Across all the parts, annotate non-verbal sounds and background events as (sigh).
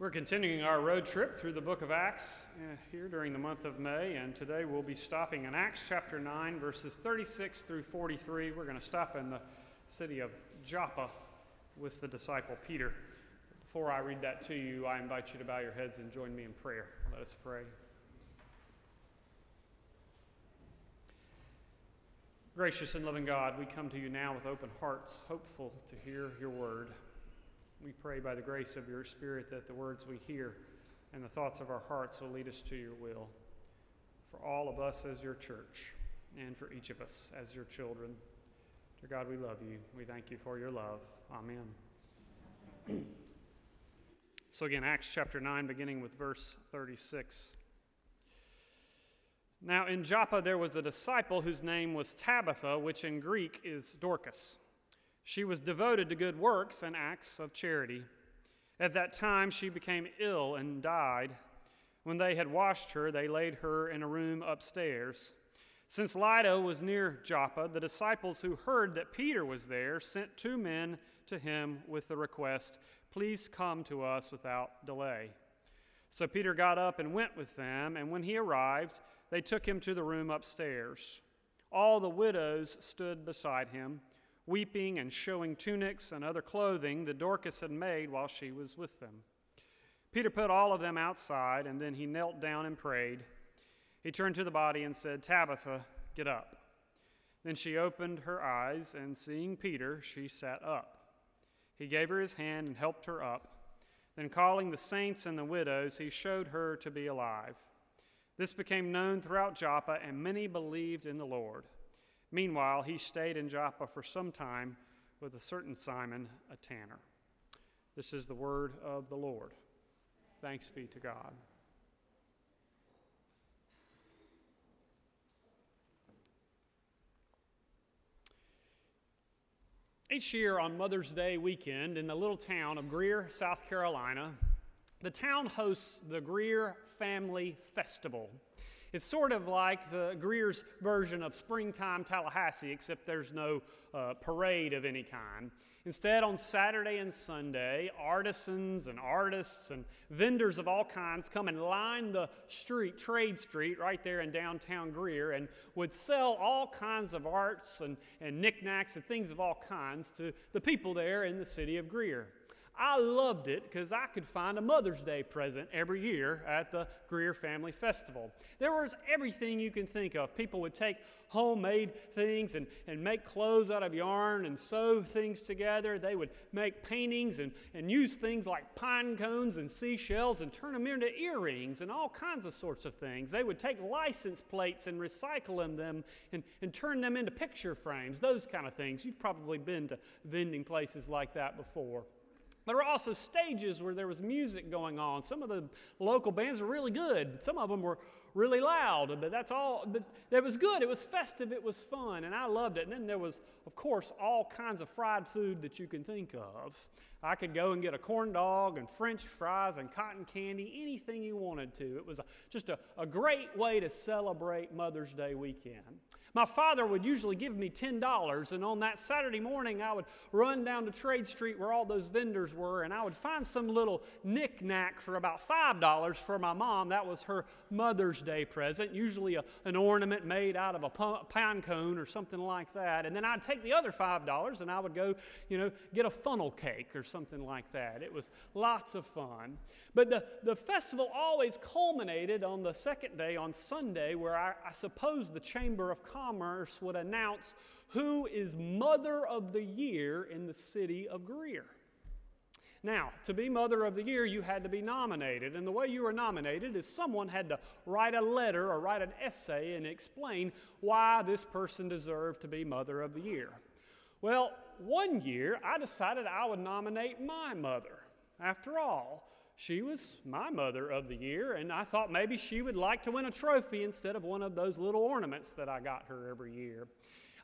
We're continuing our road trip through the book of Acts uh, here during the month of May, and today we'll be stopping in Acts chapter 9, verses 36 through 43. We're going to stop in the city of Joppa with the disciple Peter. Before I read that to you, I invite you to bow your heads and join me in prayer. Let us pray. Gracious and loving God, we come to you now with open hearts, hopeful to hear your word. We pray by the grace of your Spirit that the words we hear and the thoughts of our hearts will lead us to your will for all of us as your church and for each of us as your children. Dear God, we love you. We thank you for your love. Amen. (clears throat) so, again, Acts chapter 9, beginning with verse 36. Now, in Joppa there was a disciple whose name was Tabitha, which in Greek is Dorcas. She was devoted to good works and acts of charity. At that time, she became ill and died. When they had washed her, they laid her in a room upstairs. Since Lydda was near Joppa, the disciples who heard that Peter was there sent two men to him with the request, Please come to us without delay. So Peter got up and went with them, and when he arrived, they took him to the room upstairs. All the widows stood beside him weeping and showing tunics and other clothing that Dorcas had made while she was with them. Peter put all of them outside, and then he knelt down and prayed. He turned to the body and said, Tabitha, get up. Then she opened her eyes, and seeing Peter, she sat up. He gave her his hand and helped her up. Then, calling the saints and the widows, he showed her to be alive. This became known throughout Joppa, and many believed in the Lord. Meanwhile, he stayed in Joppa for some time with a certain Simon, a tanner. This is the word of the Lord. Thanks be to God. Each year on Mother's Day weekend in the little town of Greer, South Carolina, the town hosts the Greer Family Festival. It's sort of like the Greer's version of springtime Tallahassee, except there's no uh, parade of any kind. Instead, on Saturday and Sunday, artisans and artists and vendors of all kinds come and line the street, Trade Street, right there in downtown Greer, and would sell all kinds of arts and, and knickknacks and things of all kinds to the people there in the city of Greer. I loved it because I could find a Mother's Day present every year at the Greer Family Festival. There was everything you can think of. People would take homemade things and, and make clothes out of yarn and sew things together. They would make paintings and, and use things like pine cones and seashells and turn them into earrings and all kinds of sorts of things. They would take license plates and recycle them and, and turn them into picture frames, those kind of things. You've probably been to vending places like that before. There were also stages where there was music going on. Some of the local bands were really good. Some of them were really loud, but that's all. But it was good. It was festive. It was fun, and I loved it. And then there was, of course, all kinds of fried food that you can think of. I could go and get a corn dog and French fries and cotton candy, anything you wanted to. It was just a, a great way to celebrate Mother's Day weekend. My father would usually give me $10, and on that Saturday morning, I would run down to Trade Street where all those vendors were, and I would find some little knick-knack for about $5 for my mom. That was her Mother's Day present, usually a, an ornament made out of a pine cone or something like that. And then I'd take the other $5 and I would go, you know, get a funnel cake or something like that. It was lots of fun. But the, the festival always culminated on the second day, on Sunday, where I, I suppose the Chamber of Commerce would announce who is Mother of the Year in the city of Greer. Now, to be Mother of the Year, you had to be nominated. And the way you were nominated is someone had to write a letter or write an essay and explain why this person deserved to be Mother of the Year. Well, one year I decided I would nominate my mother. After all, she was my mother of the year, and I thought maybe she would like to win a trophy instead of one of those little ornaments that I got her every year.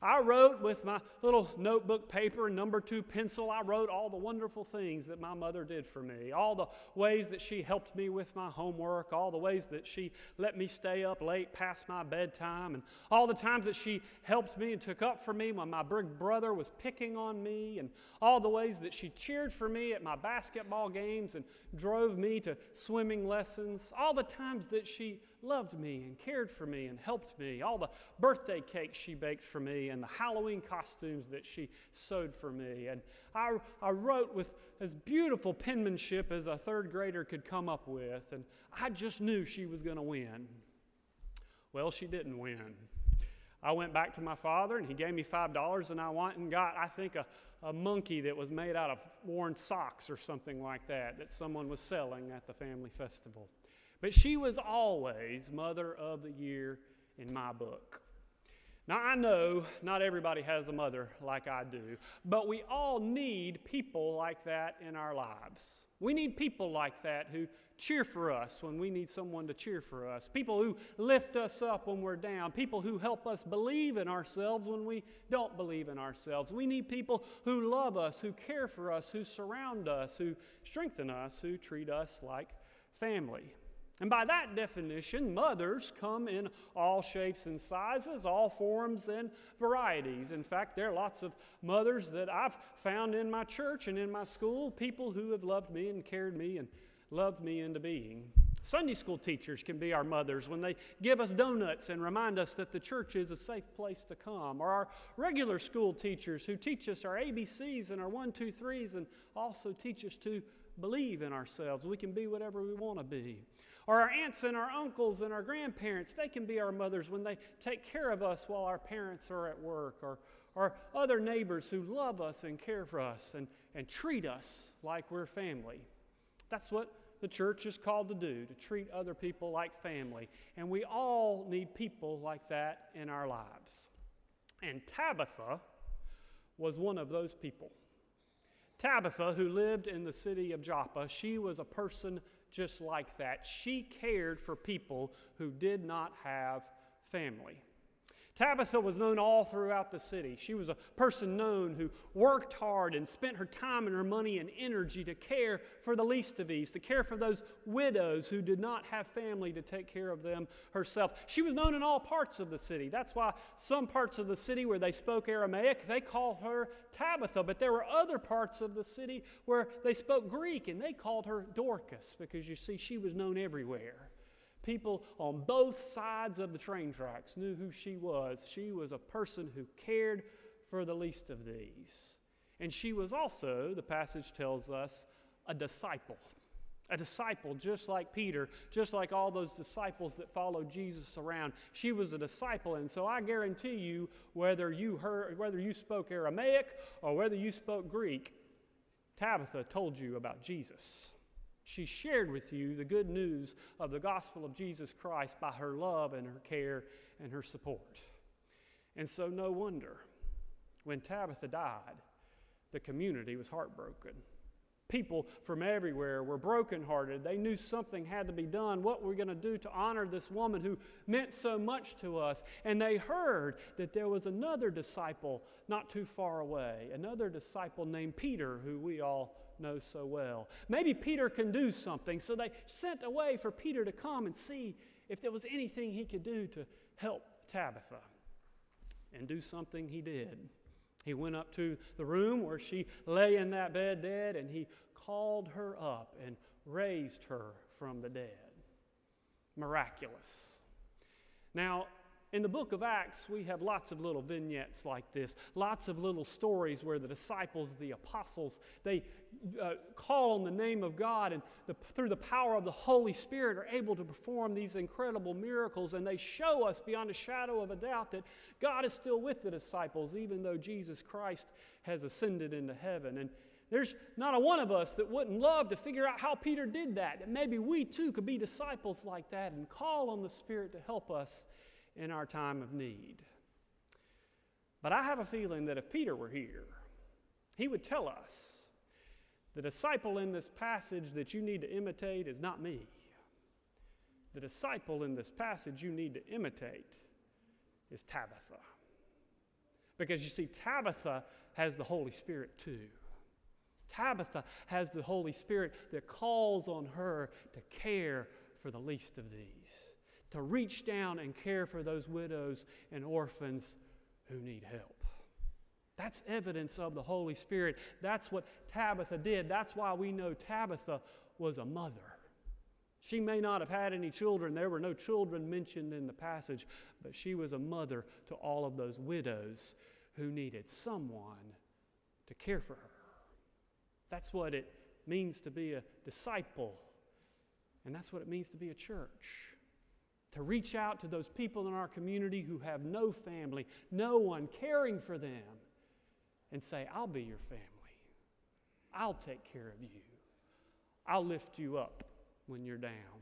I wrote with my little notebook paper and number two pencil, I wrote all the wonderful things that my mother did for me, all the ways that she helped me with my homework, all the ways that she let me stay up late past my bedtime, and all the times that she helped me and took up for me when my big brother was picking on me, and all the ways that she cheered for me at my basketball games and drove me to swimming lessons, all the times that she loved me and cared for me and helped me, all the birthday cakes she baked for me, and the Halloween costumes that she sewed for me. And I, I wrote with as beautiful penmanship as a third grader could come up with, and I just knew she was going to win. Well, she didn't win. I went back to my father and he gave me $5 and I went and got, I think, a, a monkey that was made out of worn socks or something like that that someone was selling at the family festival. But she was always Mother of the Year in my book. Now, I know not everybody has a mother like I do, but we all need people like that in our lives. We need people like that who cheer for us when we need someone to cheer for us, people who lift us up when we're down, people who help us believe in ourselves when we don't believe in ourselves. We need people who love us, who care for us, who surround us, who strengthen us, who treat us like family. And by that definition, mothers come in all shapes and sizes, all forms and varieties. In fact, there are lots of mothers that I've found in my church and in my school, people who have loved me and cared me and loved me into being. Sunday school teachers can be our mothers when they give us donuts and remind us that the church is a safe place to come. Or our regular school teachers who teach us our ABCs and our one, two, threes and also teach us to believe in ourselves. We can be whatever we want to be. Or our aunts and our uncles and our grandparents, they can be our mothers when they take care of us while our parents are at work. Or, or other neighbors who love us and care for us and, and treat us like we're family. That's what the church is called to do, to treat other people like family. And we all need people like that in our lives. And Tabitha was one of those people. Tabitha, who lived in the city of Joppa, she was a person just like that. She cared for people who did not have family. Tabitha was known all throughout the city. She was a person known who worked hard and spent her time and her money and energy to care for the least of these, to care for those widows who did not have family to take care of them herself. She was known in all parts of the city. That's why some parts of the city where they spoke Aramaic, they called her Tabitha, but there were other parts of the city where they spoke Greek and they called her Dorcas because you see, she was known everywhere. People on both sides of the train tracks knew who she was. She was a person who cared for the least of these. And she was also, the passage tells us, a disciple. A disciple, just like Peter, just like all those disciples that followed Jesus around. She was a disciple, and so I guarantee you, whether you heard, whether you spoke Aramaic or whether you spoke Greek, Tabitha told you about Jesus. She shared with you the good news of the gospel of Jesus Christ by her love and her care and her support. And so, no wonder when Tabitha died, the community was heartbroken. People from everywhere were brokenhearted. They knew something had to be done. What were we going to do to honor this woman who meant so much to us? And they heard that there was another disciple not too far away, another disciple named Peter, who we all knows so well. Maybe Peter can do something. So they sent away for Peter to come and see if there was anything he could do to help Tabitha. And do something he did. He went up to the room where she lay in that bed dead and he called her up and raised her from the dead. Miraculous. Now, in the book of Acts, we have lots of little vignettes like this, lots of little stories where the disciples, the apostles, they uh, call on the name of God and the, through the power of the Holy Spirit are able to perform these incredible miracles. And they show us beyond a shadow of a doubt that God is still with the disciples, even though Jesus Christ has ascended into heaven. And there's not a one of us that wouldn't love to figure out how Peter did that. That maybe we too could be disciples like that and call on the Spirit to help us in our time of need. But I have a feeling that if Peter were here, he would tell us the disciple in this passage that you need to imitate is not me. The disciple in this passage you need to imitate is Tabitha. Because you see, Tabitha has the Holy Spirit too. Tabitha has the Holy Spirit that calls on her to care for the least of these, to reach down and care for those widows and orphans who need help. That's evidence of the Holy Spirit. That's what Tabitha did. That's why we know Tabitha was a mother. She may not have had any children. There were no children mentioned in the passage, but she was a mother to all of those widows who needed someone to care for her. That's what it means to be a disciple, and that's what it means to be a church. To reach out to those people in our community who have no family, no one caring for them, and say, I'll be your family. I'll take care of you. I'll lift you up when you're down.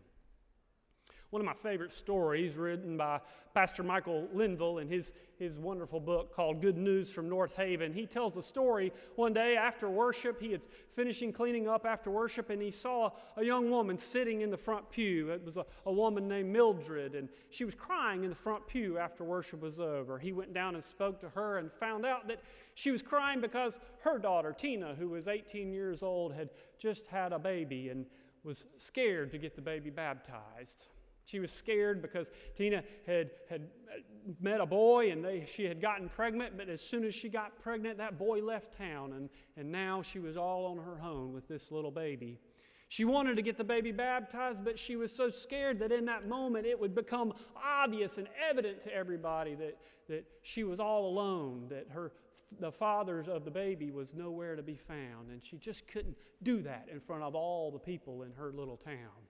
One of my favorite stories, written by Pastor Michael Lindvall in his, his wonderful book called Good News from North Haven, he tells a story one day after worship. He had finishing cleaning up after worship, and he saw a young woman sitting in the front pew. It was a, a woman named Mildred, and she was crying in the front pew after worship was over. He went down and spoke to her and found out that she was crying because her daughter, Tina, who was 18 years old, had just had a baby and was scared to get the baby baptized. She was scared because Tina had, had met a boy and they, she had gotten pregnant, but as soon as she got pregnant, that boy left town, and, and now she was all on her own with this little baby. She wanted to get the baby baptized, but she was so scared that in that moment it would become obvious and evident to everybody that, that she was all alone, that her, the father of the baby was nowhere to be found, and she just couldn't do that in front of all the people in her little town.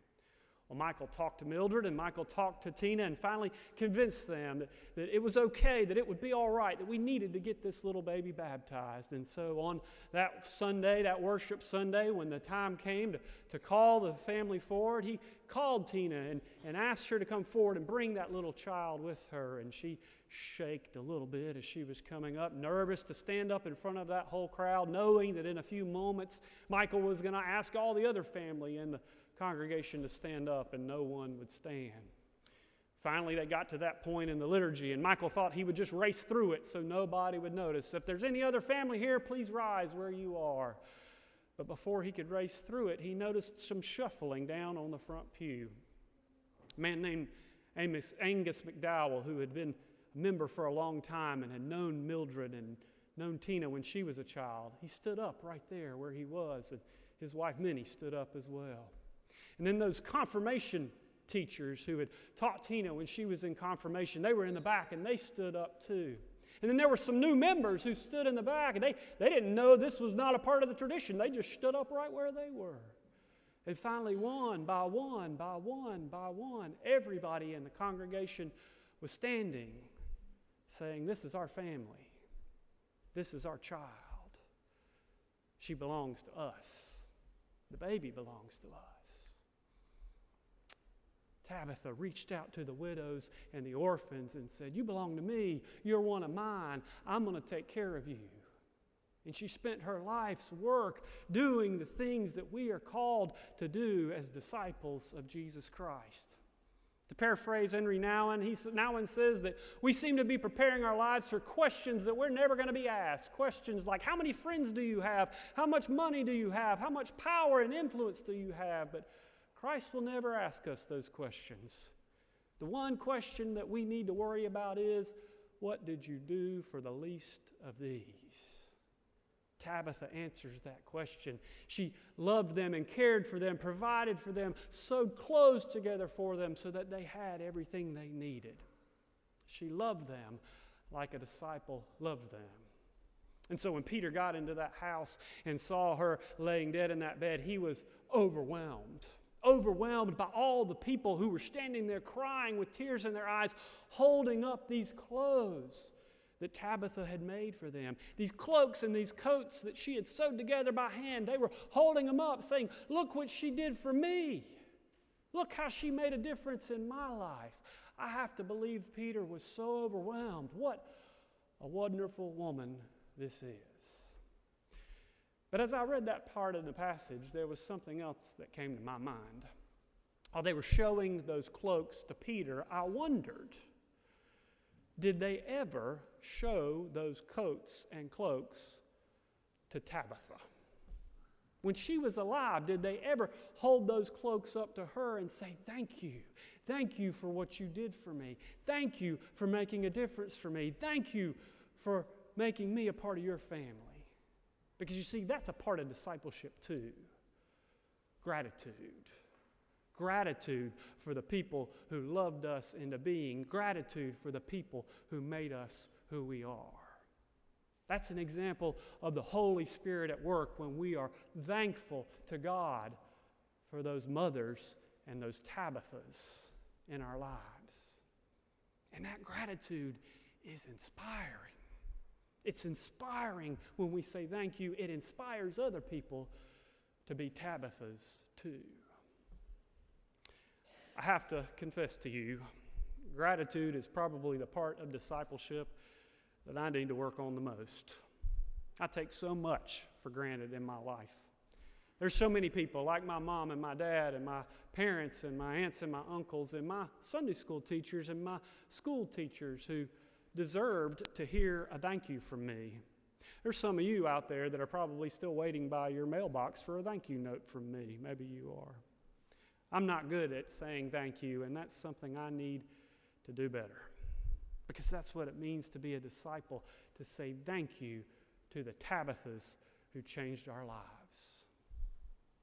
Well, Michael talked to Mildred and Michael talked to Tina and finally convinced them that, that it was okay, that it would be all right, that we needed to get this little baby baptized. And so on that Sunday, that worship Sunday, when the time came to, to call the family forward, he called Tina and, and asked her to come forward and bring that little child with her. And she shaked a little bit as she was coming up, nervous to stand up in front of that whole crowd, knowing that in a few moments Michael was going to ask all the other family in the congregation to stand up, and no one would stand. Finally, they got to that point in the liturgy, and Michael thought he would just race through it so nobody would notice. If there's any other family here, please rise where you are. But before he could race through it, he noticed some shuffling down on the front pew. A man named Amos, Angus McDowell, who had been a member for a long time and had known Mildred and known Tina when she was a child, he stood up right there where he was, and his wife Minnie stood up as well. And then those confirmation teachers who had taught Tina when she was in confirmation, they were in the back and they stood up too. And then there were some new members who stood in the back and they, they didn't know this was not a part of the tradition. They just stood up right where they were. And finally, one by one, by one, by one, everybody in the congregation was standing, saying, This is our family. This is our child. She belongs to us. The baby belongs to us. Tabitha reached out to the widows and the orphans and said, You belong to me. You're one of mine. I'm going to take care of you. And she spent her life's work doing the things that we are called to do as disciples of Jesus Christ. To paraphrase Henri Nouwen, he, Nouwen says that we seem to be preparing our lives for questions that we're never going to be asked. Questions like, How many friends do you have? How much money do you have? How much power and influence do you have? But Christ will never ask us those questions. The one question that we need to worry about is what did you do for the least of these? Tabitha answers that question. She loved them and cared for them, provided for them, sewed clothes together for them so that they had everything they needed. She loved them like a disciple loved them. And so when Peter got into that house and saw her laying dead in that bed, he was overwhelmed overwhelmed by all the people who were standing there crying with tears in their eyes, holding up these clothes that Tabitha had made for them. These cloaks and these coats that she had sewed together by hand, they were holding them up, saying, Look what she did for me. Look how she made a difference in my life. I have to believe Peter was so overwhelmed. What a wonderful woman this is. But as I read that part of the passage, there was something else that came to my mind. While they were showing those cloaks to Peter, I wondered did they ever show those coats and cloaks to Tabitha? When she was alive, did they ever hold those cloaks up to her and say, Thank you? Thank you for what you did for me. Thank you for making a difference for me. Thank you for making me a part of your family. Because you see, that's a part of discipleship too gratitude. Gratitude for the people who loved us into being, gratitude for the people who made us who we are. That's an example of the Holy Spirit at work when we are thankful to God for those mothers and those Tabithas in our lives. And that gratitude is inspiring. It's inspiring when we say thank you. It inspires other people to be Tabithas too. I have to confess to you, gratitude is probably the part of discipleship that I need to work on the most. I take so much for granted in my life. There's so many people, like my mom and my dad, and my parents, and my aunts and my uncles, and my Sunday school teachers, and my school teachers who deserved to hear a thank you from me. There's some of you out there that are probably still waiting by your mailbox for a thank you note from me. Maybe you are. I'm not good at saying thank you, and that's something I need to do better. Because that's what it means to be a disciple, to say thank you to the Tabithas who changed our lives.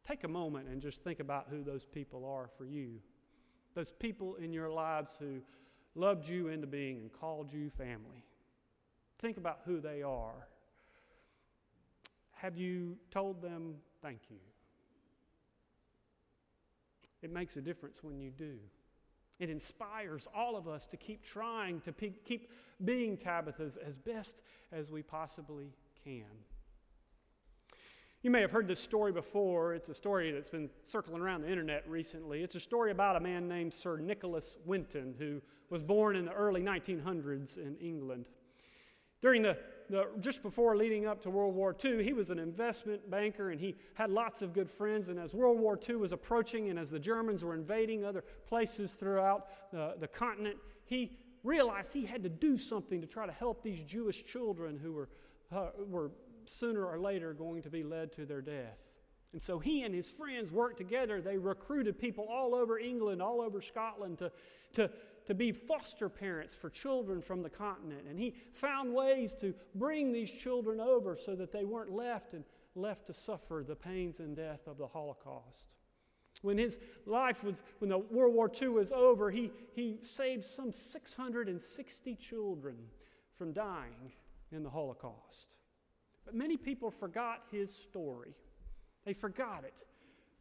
Take a moment and just think about who those people are for you. Those people in your lives who loved you into being and called you family. Think about who they are. Have you told them thank you? It makes a difference when you do. It inspires all of us to keep trying to pe- keep being Tabithas as best as we possibly can. You may have heard this story before. It's a story that's been circling around the internet recently. It's a story about a man named Sir Nicholas Winton who was born in the early 1900s in England. During the, the, just before leading up to World War II, he was an investment banker and he had lots of good friends. And as World War II was approaching and as the Germans were invading other places throughout the, the continent, he realized he had to do something to try to help these Jewish children who were, uh, were sooner or later going to be led to their death. And so he and his friends worked together. They recruited people all over England, all over Scotland to, to, to be foster parents for children from the continent. And he found ways to bring these children over so that they weren't left and left to suffer the pains and death of the Holocaust. When his life was, when the World War II was over, he, he saved some 660 children from dying in the Holocaust. But many people forgot his story. They forgot it.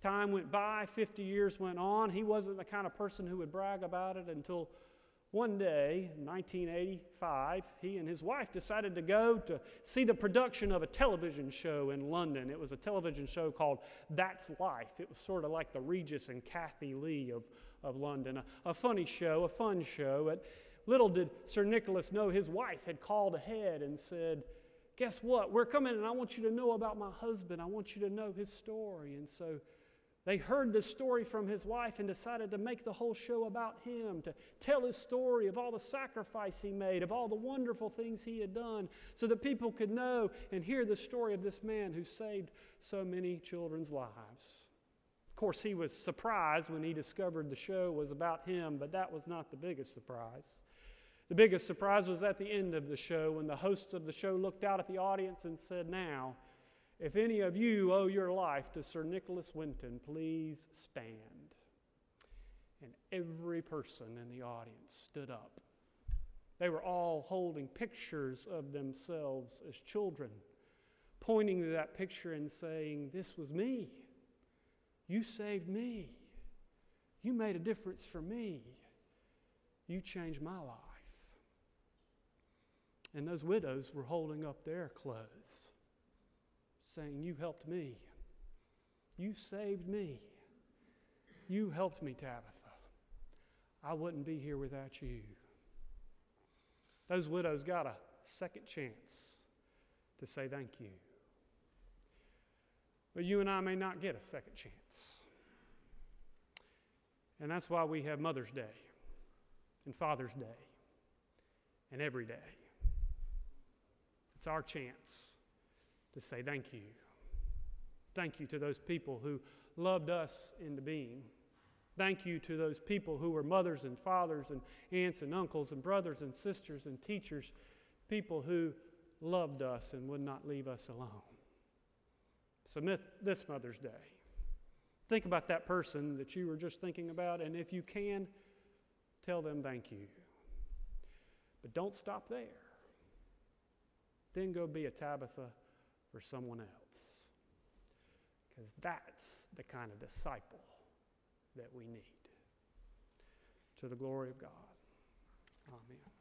Time went by, 50 years went on. He wasn't the kind of person who would brag about it until one day, in 1985, he and his wife decided to go to see the production of a television show in London. It was a television show called That's Life. It was sort of like the Regis and Kathie Lee of, of London. A, a funny show, a fun show. But little did Sir Nicholas know his wife had called ahead and said, guess what? We're coming and I want you to know about my husband. I want you to know his story. And so they heard the story from his wife and decided to make the whole show about him, to tell his story of all the sacrifice he made, of all the wonderful things he had done, so that people could know and hear the story of this man who saved so many children's lives. Of course, he was surprised when he discovered the show was about him, but that was not the biggest surprise. The biggest surprise was at the end of the show when the hosts of the show looked out at the audience and said, Now, if any of you owe your life to Sir Nicholas Winton, please stand. And every person in the audience stood up. They were all holding pictures of themselves as children, pointing to that picture and saying, This was me. You saved me. You made a difference for me. You changed my life. And those widows were holding up their clothes, saying, You helped me. You saved me. You helped me, Tabitha. I wouldn't be here without you. Those widows got a second chance to say thank you. But you and I may not get a second chance. And that's why we have Mother's Day and Father's Day and every day. It's our chance to say thank you. Thank you to those people who loved us into being. Thank you to those people who were mothers and fathers and aunts and uncles and brothers and sisters and teachers, people who loved us and would not leave us alone. So, this Mother's Day, think about that person that you were just thinking about, and if you can, tell them thank you. But don't stop there. Then go be a Tabitha for someone else. Because that's the kind of disciple that we need. To the glory of God. Amen.